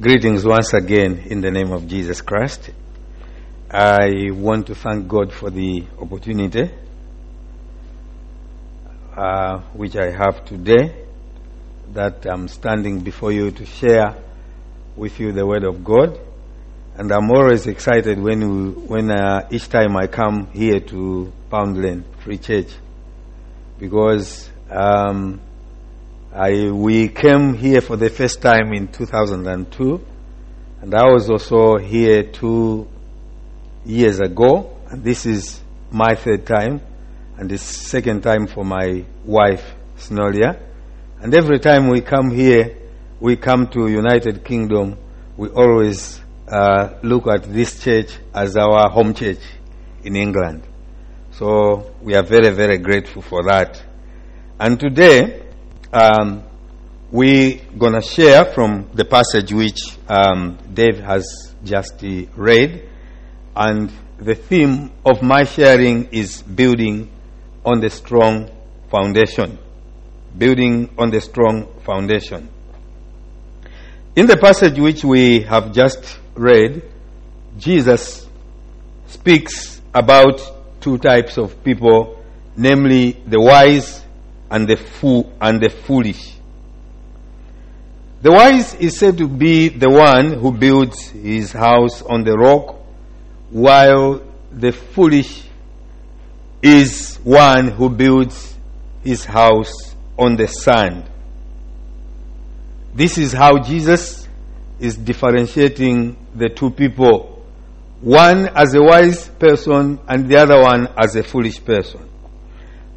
Greetings once again in the name of Jesus Christ. I want to thank God for the opportunity uh, which I have today that I'm standing before you to share with you the Word of God. And I'm always excited when, we, when uh, each time I come here to Pound Lane Free Church because um, I, we came here for the first time in 2002, and I was also here two years ago, and this is my third time, and the second time for my wife, Snolia. And every time we come here, we come to United Kingdom, we always uh, look at this church as our home church in England. So we are very, very grateful for that. And today, um, we're going to share from the passage which um, Dave has just uh, read. And the theme of my sharing is building on the strong foundation. Building on the strong foundation. In the passage which we have just read, Jesus speaks about two types of people, namely the wise and the fool and the foolish. The wise is said to be the one who builds his house on the rock, while the foolish is one who builds his house on the sand. This is how Jesus is differentiating the two people. One as a wise person and the other one as a foolish person.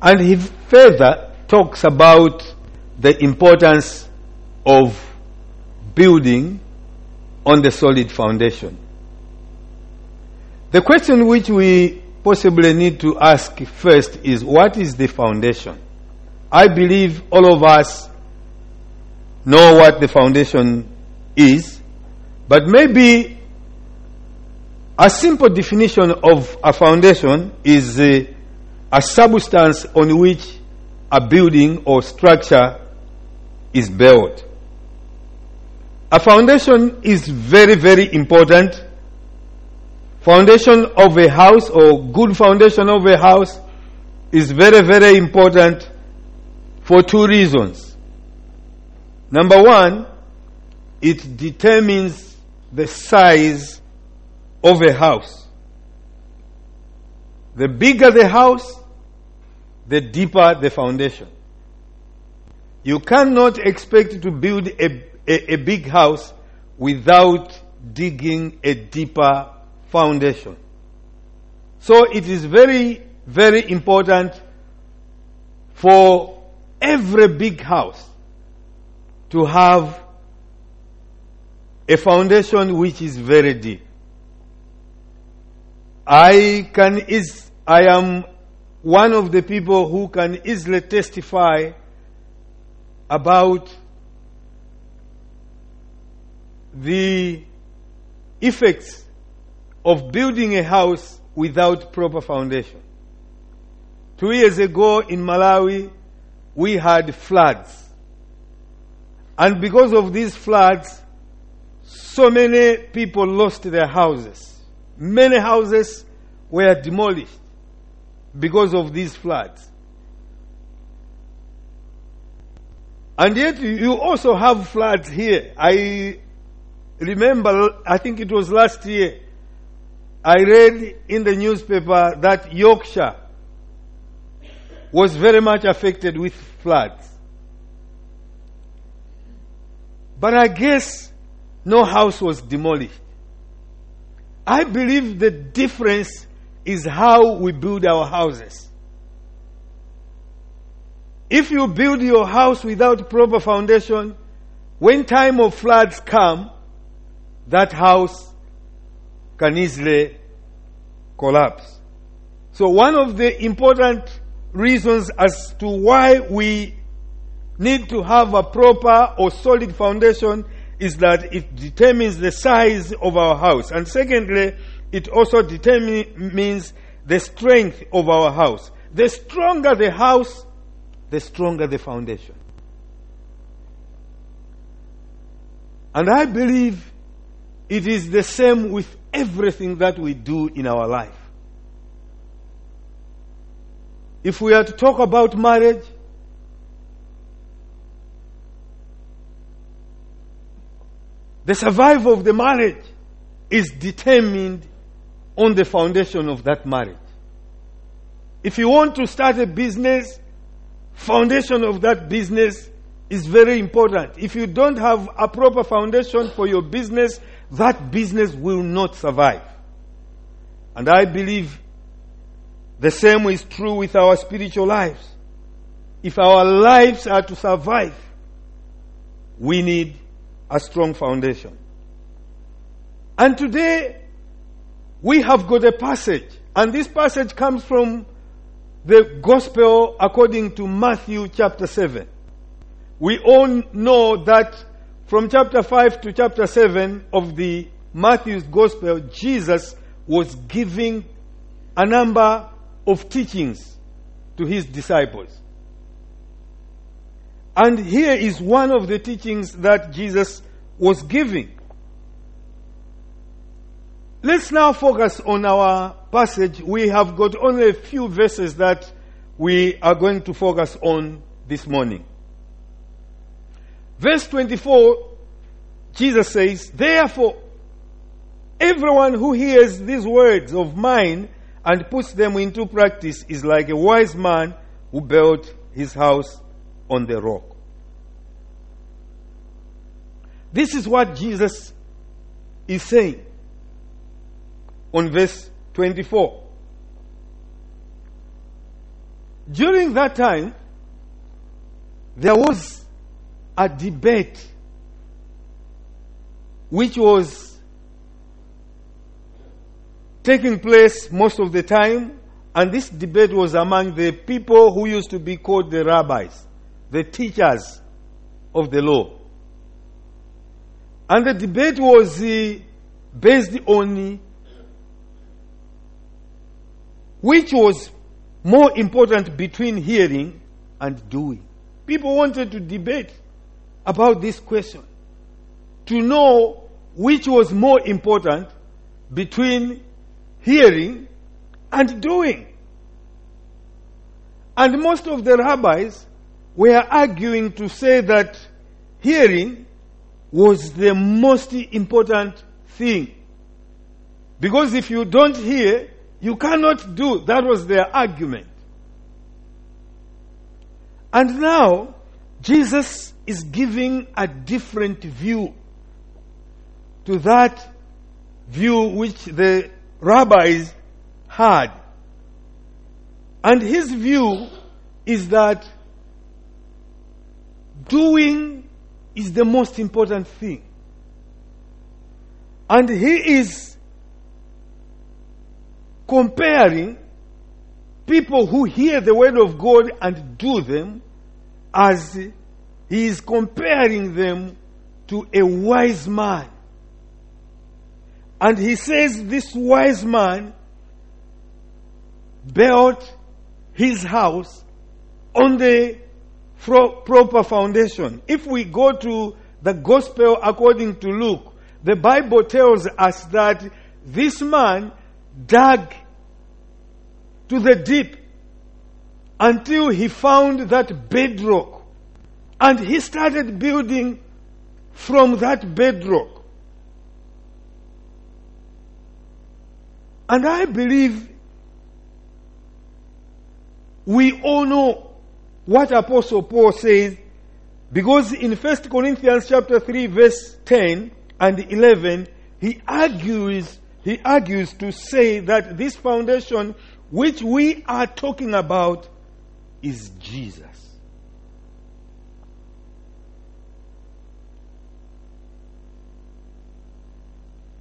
And he further talks about the importance of building on the solid foundation. The question which we possibly need to ask first is what is the foundation? I believe all of us know what the foundation is, but maybe a simple definition of a foundation is a, a substance on which a building or structure is built. A foundation is very, very important. Foundation of a house or good foundation of a house is very, very important for two reasons. Number one, it determines the size of a house. The bigger the house, the deeper the foundation. You cannot expect to build a, a, a, big house without digging a deeper foundation. So it is very, very important for every big house to have a foundation which is very deep. I can is I am one of the people who can easily testify about the effects of building a house without proper foundation. Two years ago in Malawi, we had floods. And because of these floods, so many people lost their houses. Many houses were demolished because of these floods. And yet you also have floods here. I remember, I think it was last year, I read in the newspaper that Yorkshire was very much affected with floods. But I guess no house was demolished. I believe the difference is how we build our houses. If you build your house without proper foundation, when time of floods come, that house can easily collapse. So one of the important reasons as to why we need to have a proper or solid foundation is that it determines the size of our house. And secondly, it also determines the strength of our house. The stronger the house, the stronger the foundation. And I believe it is the same with everything that we do in our life. If we are to talk about marriage, the survival of the marriage is determined on the foundation of that marriage. If you want to start a business, foundation of that business is very important. If you don't have a proper foundation for your business, that business will not survive. And I believe the same is true with our spiritual lives. If our lives are to survive, we need a strong foundation. And today, we have got a passage, and this passage comes from the Gospel according to Matthew chapter 7. We all know that from chapter 5 to chapter 7 of the Matthew's Gospel, Jesus was giving a number of teachings to his disciples. And here is one of the teachings that Jesus was giving. Let's now focus on our passage. We have got only a few verses that we are going to focus on this morning. Verse 24, Jesus says, Therefore, everyone who hears these words of mine and puts them into practice is like a wise man who built his house on the rock. This is what Jesus is saying on verse 24. During that time, there was a debate which was taking place most of the time, and this debate was among the people who used to be called the rabbis, the teachers of the law. And the debate was uh, based on which was more important between hearing and doing. People wanted to debate about this question to know which was more important between hearing and doing. And most of the rabbis were arguing to say that hearing was the most important thing. Because if you don't hear, you cannot do. That was their argument. And now, Jesus is giving a different view to that view which the rabbis had. And his view is that doing is the most important thing. And he is comparing people who hear the word of God and do them as he is comparing them to a wise man. And he says this wise man built his house on the proper foundation. If we go to the gospel according to Luke, the Bible tells us that this man dug to the deep until he found that bedrock. And he started building from that bedrock. And I believe we all know what Apostle Paul says because in 1 Corinthians chapter 3 verse 10 and 11 he argues he argues to say that this foundation which we are talking about is Jesus.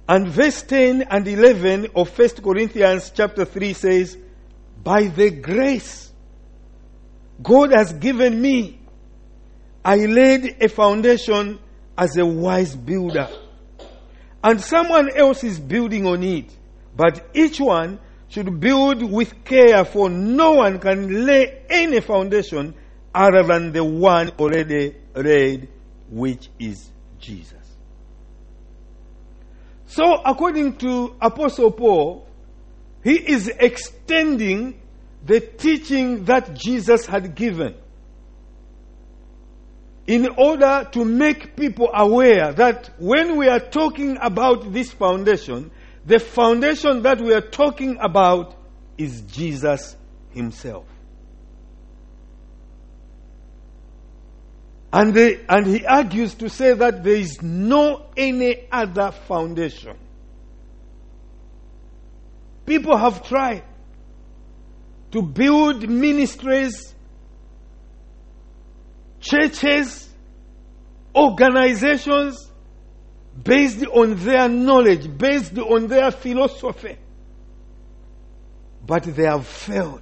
And verse 10 and 11 of 1 Corinthians chapter 3 says, By the grace God has given me, I laid a foundation as a wise builder. And someone else is building on it. But each one should build with care, for no one can lay any foundation other than the one already laid, which is Jesus. So, according to Apostle Paul, he is extending the teaching that Jesus had given in order to make people aware that when we are talking about this foundation, the foundation that we are talking about is Jesus Himself. And, they, and he argues to say that there is no any other foundation. People have tried to build ministries, churches, organizations based on their knowledge, based on their philosophy. But they have failed.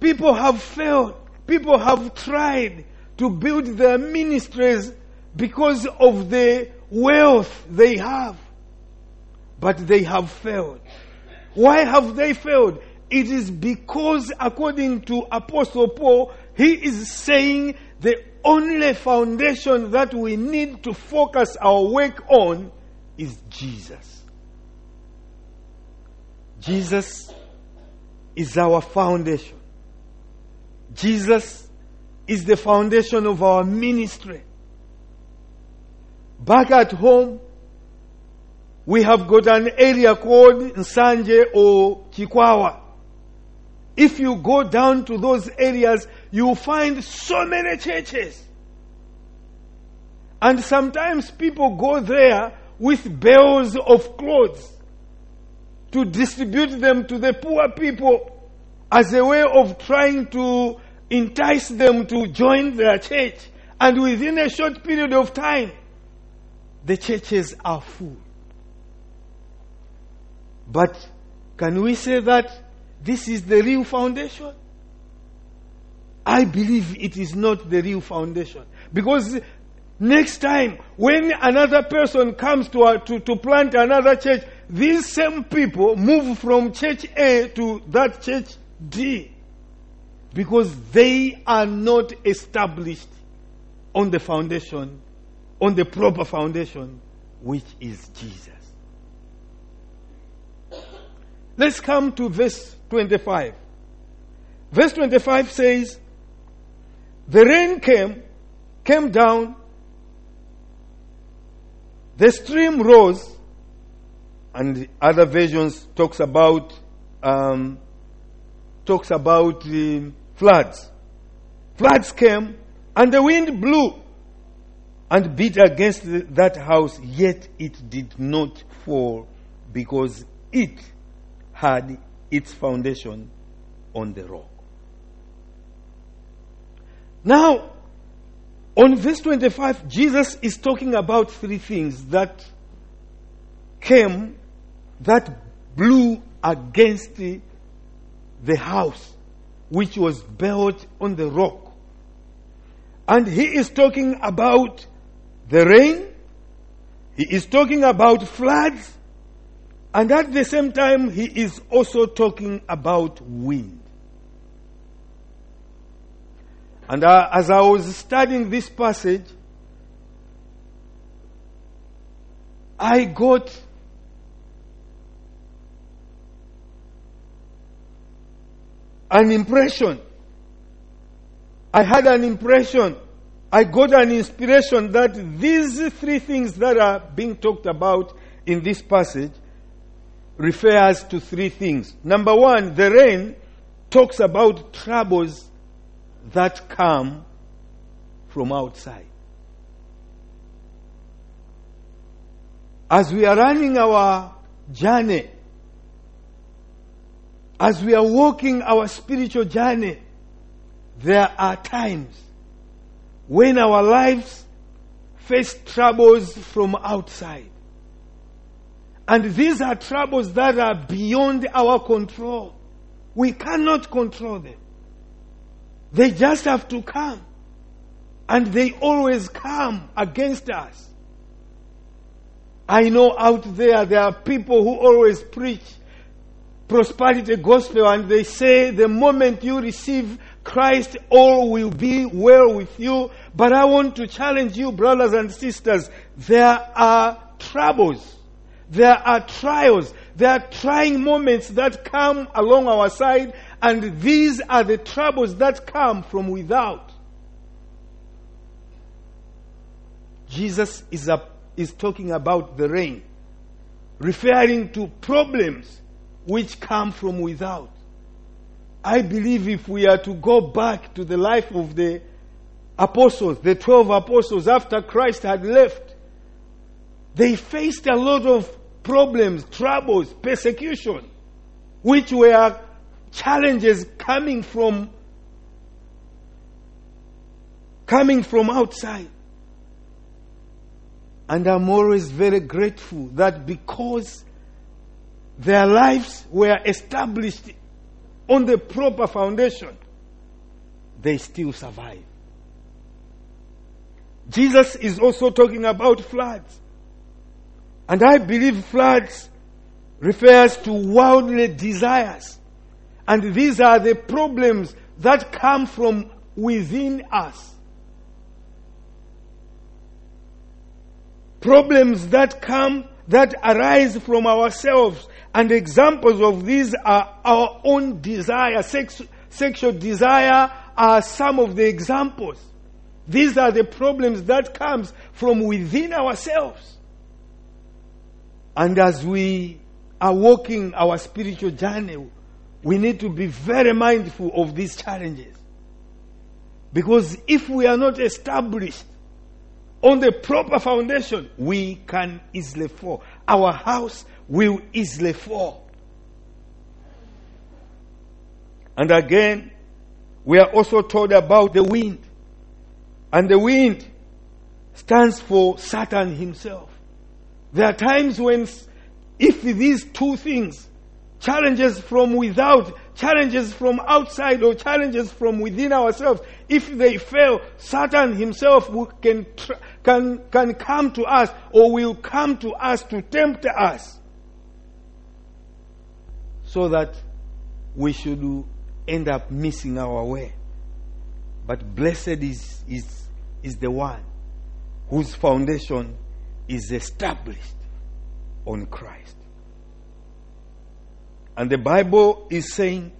People have failed. People have tried to build their ministries because of the wealth they have. But they have failed. Why have they failed? It is because, according to Apostle Paul, he is saying the only foundation that we need to focus our work on is Jesus. Jesus is our foundation. Jesus is the foundation of our ministry. Back at home, we have got an area called Nsanje or Chikwawa. If you go down to those areas, you find so many churches. And sometimes people go there with bales of clothes to distribute them to the poor people as a way of trying to entice them to join their church. And within a short period of time, the churches are full. But can we say that this is the real foundation? I believe it is not the real foundation. Because next time, when another person comes to, a, to, to plant another church, these same people move from church A to that church D because they are not established on the foundation, on the proper foundation, which is Jesus. Let's come to verse 25. Verse 25 says, The rain came, came down, the stream rose, and other versions talks about um, talks about floods. Floods came and the wind blew and beat against that house, yet it did not fall because it had its foundation on the rock. Now, on verse 25, Jesus is talking about three things that came, that blew against the house which was built on the rock. And he is talking about the rain, he is talking about floods, and at the same time, he is also talking about wind. And uh, as I was studying this passage, I got an impression. I had an impression. I got an inspiration that these three things that are being talked about in this passage refers to three things. Number one, the rain talks about troubles that come from outside. As we are running our journey as we are walking our spiritual journey, there are times when our lives face troubles from outside. And these are troubles that are beyond our control. We cannot control them. They just have to come. And they always come against us. I know out there there are people who always preach prosperity gospel and they say the moment you receive Christ, all will be well with you. But I want to challenge you, brothers and sisters. There are troubles. There are trials. There are trying moments that come along our side, and these are the troubles that come from without. Jesus is, a, is talking about the rain, referring to problems which come from without. I believe if we are to go back to the life of the apostles, the 12 apostles after Christ had left, they faced a lot of problems, troubles, persecution, which were challenges coming from coming from outside. And I'm always very grateful that because their lives were established on the proper foundation, they still survive. Jesus is also talking about floods. And I believe floods refers to worldly desires. And these are the problems that come from within us. Problems that come, that arise from ourselves. And examples of these are our own desire. Sex, sexual desire are some of the examples. These are the problems that comes from within ourselves. And as we are walking our spiritual journey, we need to be very mindful of these challenges. Because if we are not established on the proper foundation, we can easily fall. Our house will easily fall. And again, we are also told about the wind. And the wind stands for Satan himself. There are times when, if these two things, challenges from without, challenges from outside, or challenges from within ourselves, if they fail, Satan himself can, can, can come to us or will come to us to tempt us so that we should end up missing our way. But blessed is, is, is the one whose foundation is established on Christ. And the Bible is saying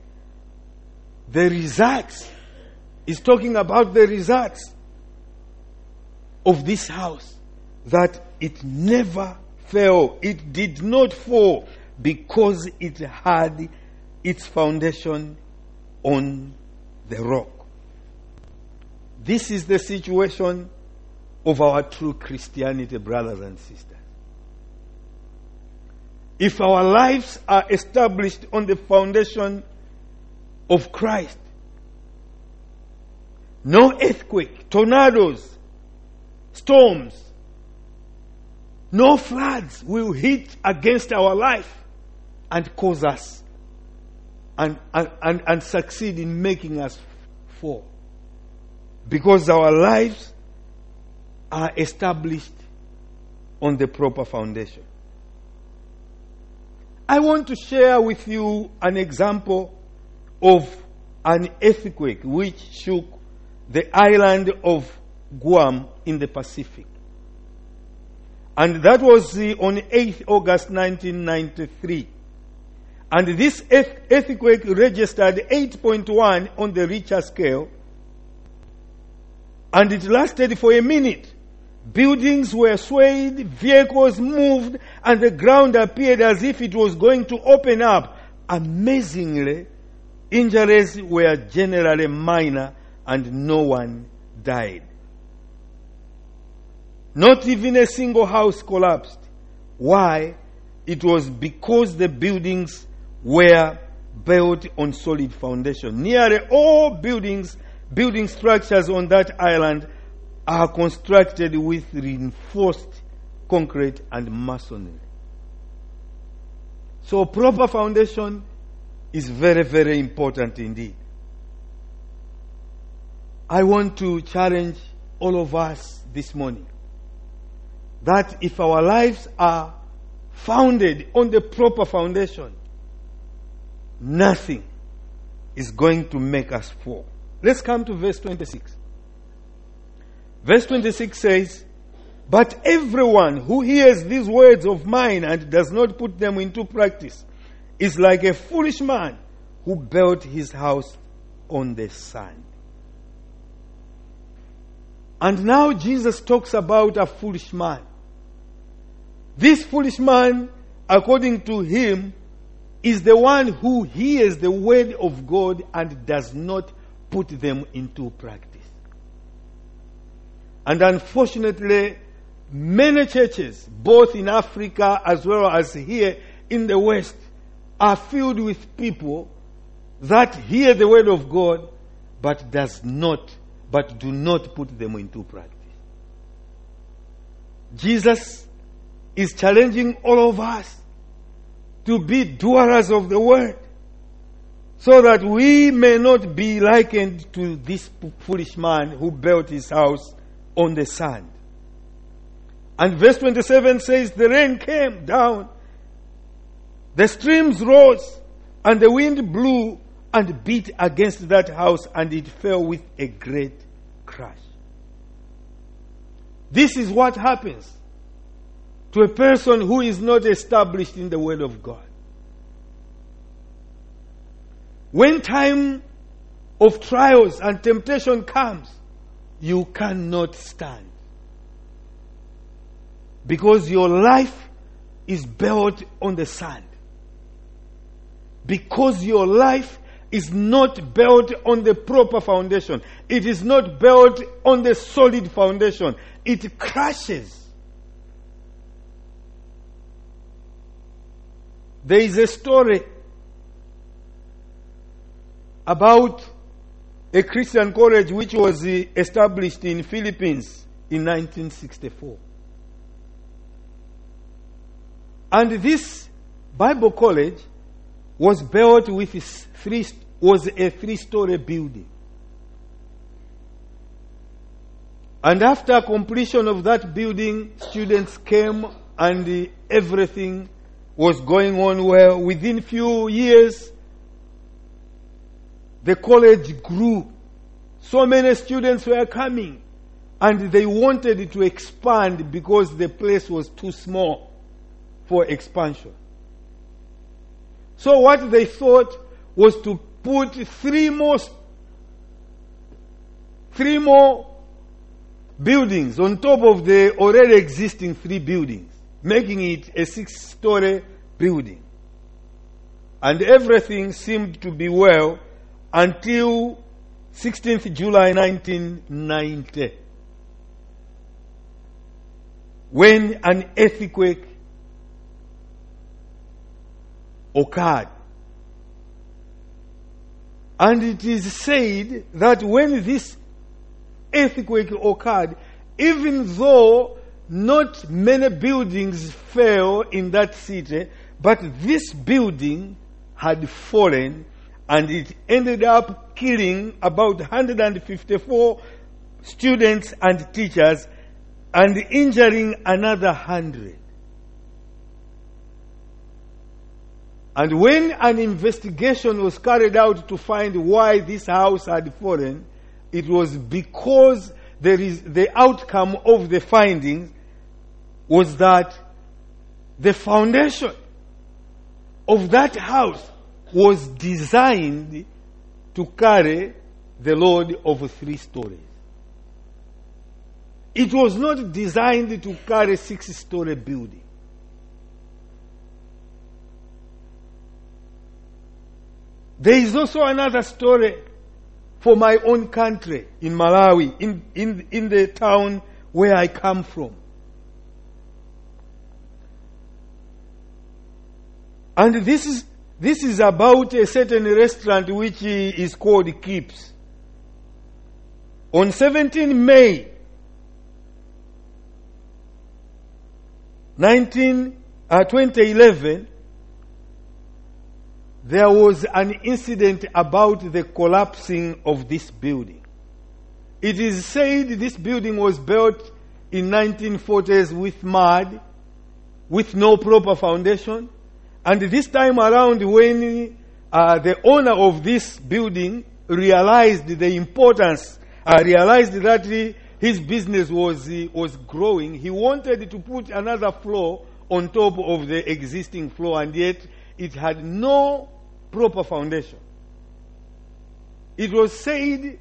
the results, is talking about the results of this house, that it never fell, it did not fall because it had its foundation on the rock. This is the situation of our true Christianity, brothers and sisters. If our lives are established on the foundation of Christ, no earthquake, tornadoes, storms, no floods will hit against our life and cause us and, and, and, and succeed in making us fall. Because our lives are established on the proper foundation. I want to share with you an example of an earthquake which shook the island of Guam in the Pacific. And that was on 8th August 1993. And this earthquake registered 8.1 on the Richter scale. And it lasted for a minute. Buildings were swayed, vehicles moved, and the ground appeared as if it was going to open up. Amazingly, injuries were generally minor and no one died. Not even a single house collapsed. Why? It was because the buildings were built on solid foundation. Nearly all buildings, building structures on that island are constructed with reinforced concrete and masonry. So proper foundation is very, very important indeed. I want to challenge all of us this morning that if our lives are founded on the proper foundation, nothing is going to make us fall. Let's come to verse 26. Verse 26 says, But everyone who hears these words of mine and does not put them into practice is like a foolish man who built his house on the sand. And now Jesus talks about a foolish man. This foolish man, according to him, is the one who hears the word of God and does not put them into practice. And unfortunately, many churches, both in Africa as well as here in the West, are filled with people that hear the word of God but does not, but do not put them into practice. Jesus is challenging all of us to be doers of the word so that we may not be likened to this foolish man who built his house on the sand. And verse 27 says, The rain came down, the streams rose, and the wind blew and beat against that house, and it fell with a great crash. This is what happens to a person who is not established in the Word of God. When time of trials and temptation comes, you cannot stand. Because your life is built on the sand. Because your life is not built on the proper foundation. It is not built on the solid foundation. It crashes. There is a story about a Christian college which was eh, established in Philippines in 1964. And this Bible college was built with three, was a three-story building. And after completion of that building, students came and eh, everything was going on well. Within few years, the college grew. So many students were coming and they wanted to expand because the place was too small for expansion. So what they thought was to put three more, three more buildings on top of the already existing three buildings, making it a six story building. And everything seemed to be well until 16th July 1990 when an earthquake occurred. And it is said that when this earthquake occurred, even though not many buildings fell in that city, but this building had fallen and it ended up killing about 154 students and teachers and injuring another 100. And when an investigation was carried out to find why this house had fallen, it was because there is the outcome of the findings was that the foundation of that house was designed to carry the load of three stories. It was not designed to carry six story building. There is also another story for my own country in Malawi, in, in, in the town where I come from. And this is, this is about a certain restaurant which is called Keeps. On 17 May 19, uh, 2011, there was an incident about the collapsing of this building. It is said this building was built in 1940s with mud, with no proper foundation. And this time around when uh, the owner of this building realized the importance, uh, realized that his business was, was growing, he wanted to put another floor on top of the existing floor, and yet it had no proper foundation. It was said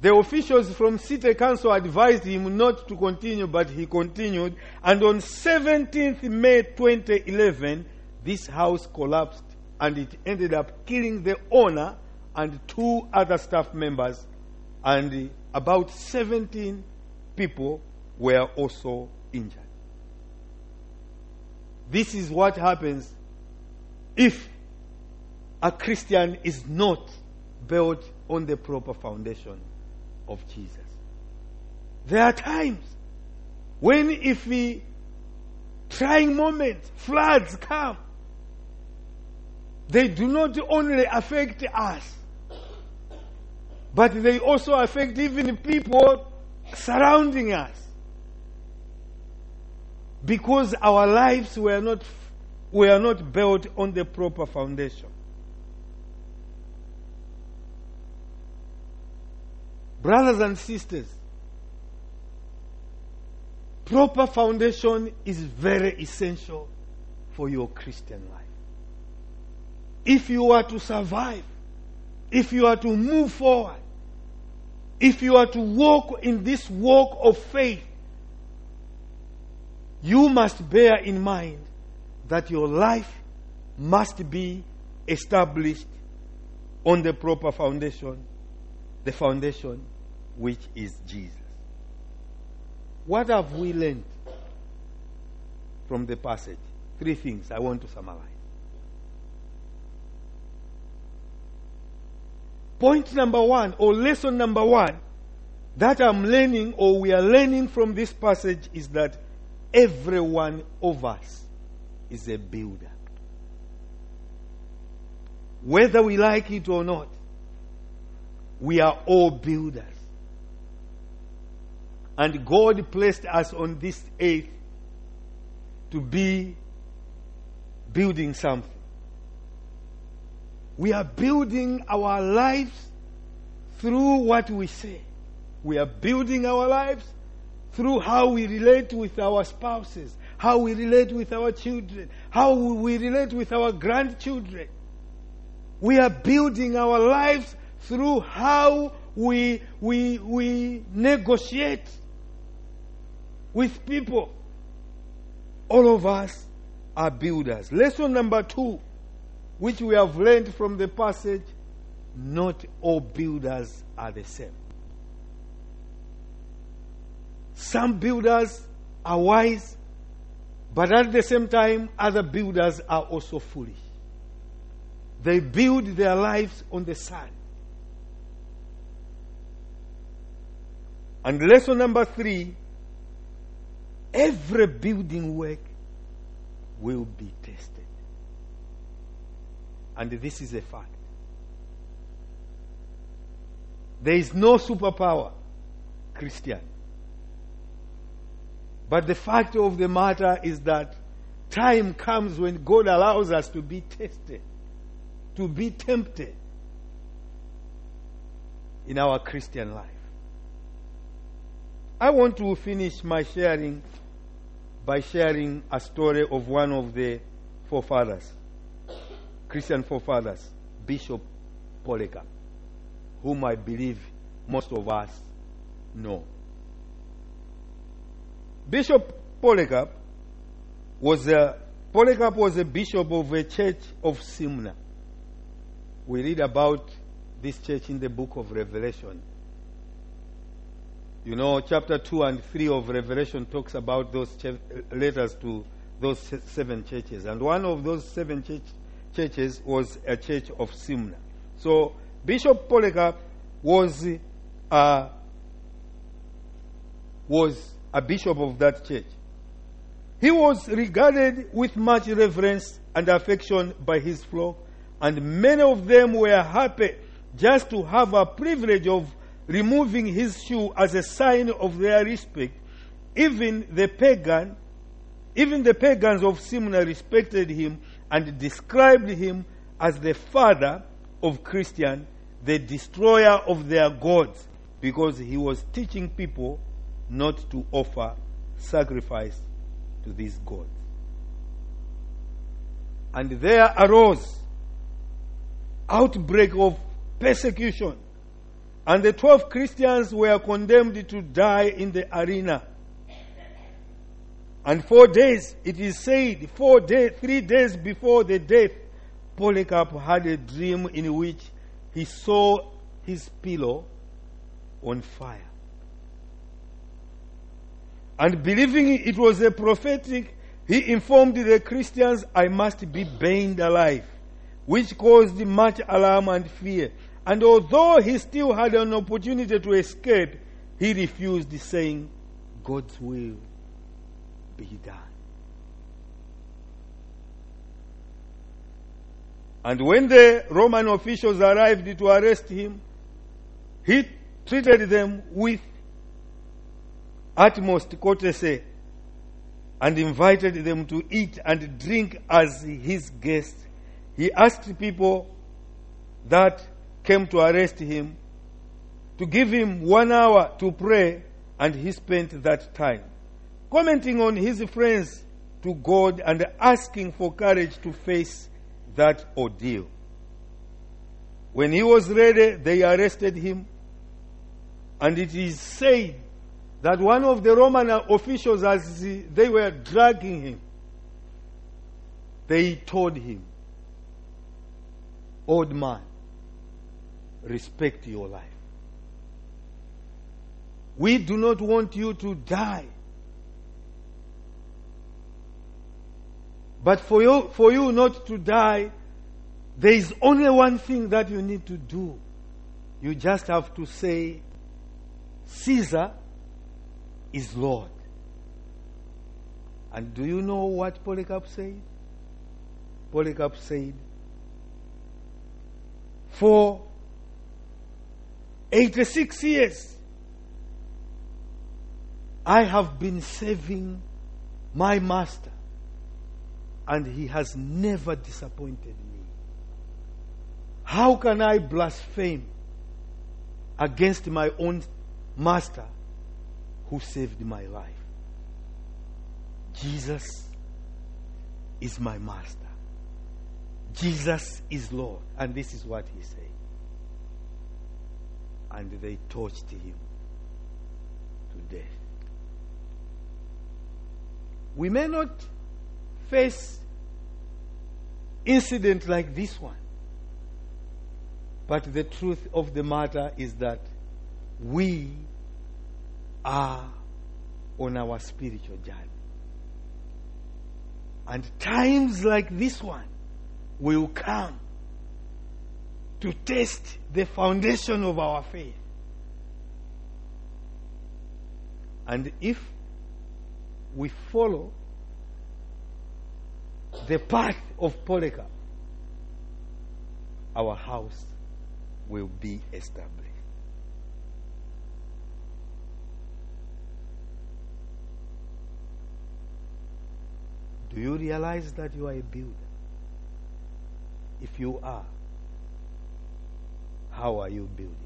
the officials from city council advised him not to continue, but he continued. And on 17th May 2011, this house collapsed and it ended up killing the owner and two other staff members. And about 17 people were also injured. This is what happens if a Christian is not built on the proper foundation of Jesus. There are times when if we trying moments, floods come, they do not only affect us, but they also affect even people surrounding us. Because our lives were not, were not built on the proper foundation. Brothers and sisters, proper foundation is very essential for your Christian life. If you are to survive, if you are to move forward, if you are to walk in this walk of faith, you must bear in mind that your life must be established on the proper foundation, the foundation which is Jesus. What have we learned from the passage? Three things I want to summarize. Point number one, or lesson number one, that I'm learning, or we are learning from this passage, is that every one of us is a builder. Whether we like it or not, we are all builders. And God placed us on this earth to be building something. We are building our lives through what we say. We are building our lives through how we relate with our spouses, how we relate with our children, how we relate with our grandchildren. We are building our lives through how we, we, we negotiate with people. All of us are builders. Lesson number two, which we have learned from the passage not all builders are the same. Some builders are wise, but at the same time, other builders are also foolish. They build their lives on the sand. And lesson number three every building work will be tested. And this is a fact. There is no superpower, Christian. But the fact of the matter is that time comes when God allows us to be tested, to be tempted in our Christian life. I want to finish my sharing by sharing a story of one of the forefathers, Christian forefathers, Bishop Polycarp, whom I believe most of us know. Bishop Polycarp was a Polycarp was a bishop of a church of Smyrna. We read about this church in the book of Revelation. You know, chapter 2 and 3 of Revelation talks about those letters to those seven churches. And one of those seven church- churches was a church of Smyrna. So, Bishop Polycarp was, uh, was a bishop of that church. He was regarded with much reverence and affection by his flock, and many of them were happy just to have a privilege of removing his shoe as a sign of their respect. Even the pagan, even the pagans of Smyrna respected him and described him as the father of Christian, the destroyer of their gods. because he was teaching people not to offer sacrifice to these gods. And there arose outbreak of persecution. And the 12 Christians were condemned to die in the arena. And four days, it is said, four days, three days before the death, Polycarp had a dream in which he saw his pillow on fire. And believing it was a prophetic, he informed the Christians, I must be burned alive, which caused much alarm and fear. And although he still had an opportunity to escape, he refused, saying, God's will be done. And when the Roman officials arrived to arrest him, he treated them with utmost courtesy and invited them to eat and drink as his guests. He asked people that came to arrest him to give him one hour to pray, and he spent that time commenting on his friends to God and asking for courage to face that ordeal. When he was ready, they arrested him, and it is said that one of the Roman officials, as they were dragging him, they told him, Old man, respect your life. We do not want you to die. But for you, for you not to die, there is only one thing that you need to do. You just have to say, Caesar is Lord. And do you know what Polycarp said? Polycarp said, For 86 years, I have been serving my master, and he has never disappointed me. How can I blaspheme against my own master who saved my life? Jesus is my master. Jesus is Lord. And this is what he said and they tortured him to death. We may not face incident like this one. But the truth of the matter is that we are on our spiritual journey. And times like this one will come to test the foundation of our faith. And if we follow the path of Polycarp, our house will be established. Do you realize that you are a builder? If you are, how are you building?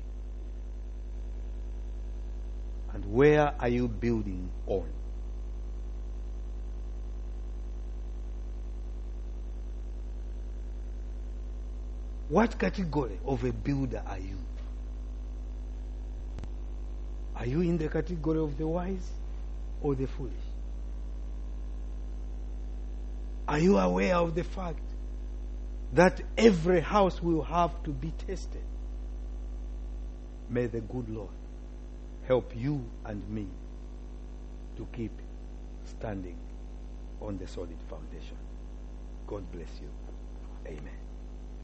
And where are you building on? What category of a builder are you? Are you in the category of the wise or the foolish? Are you aware of the fact that every house will have to be tested? May the good Lord help you and me to keep standing on the solid foundation. God bless you. Amen.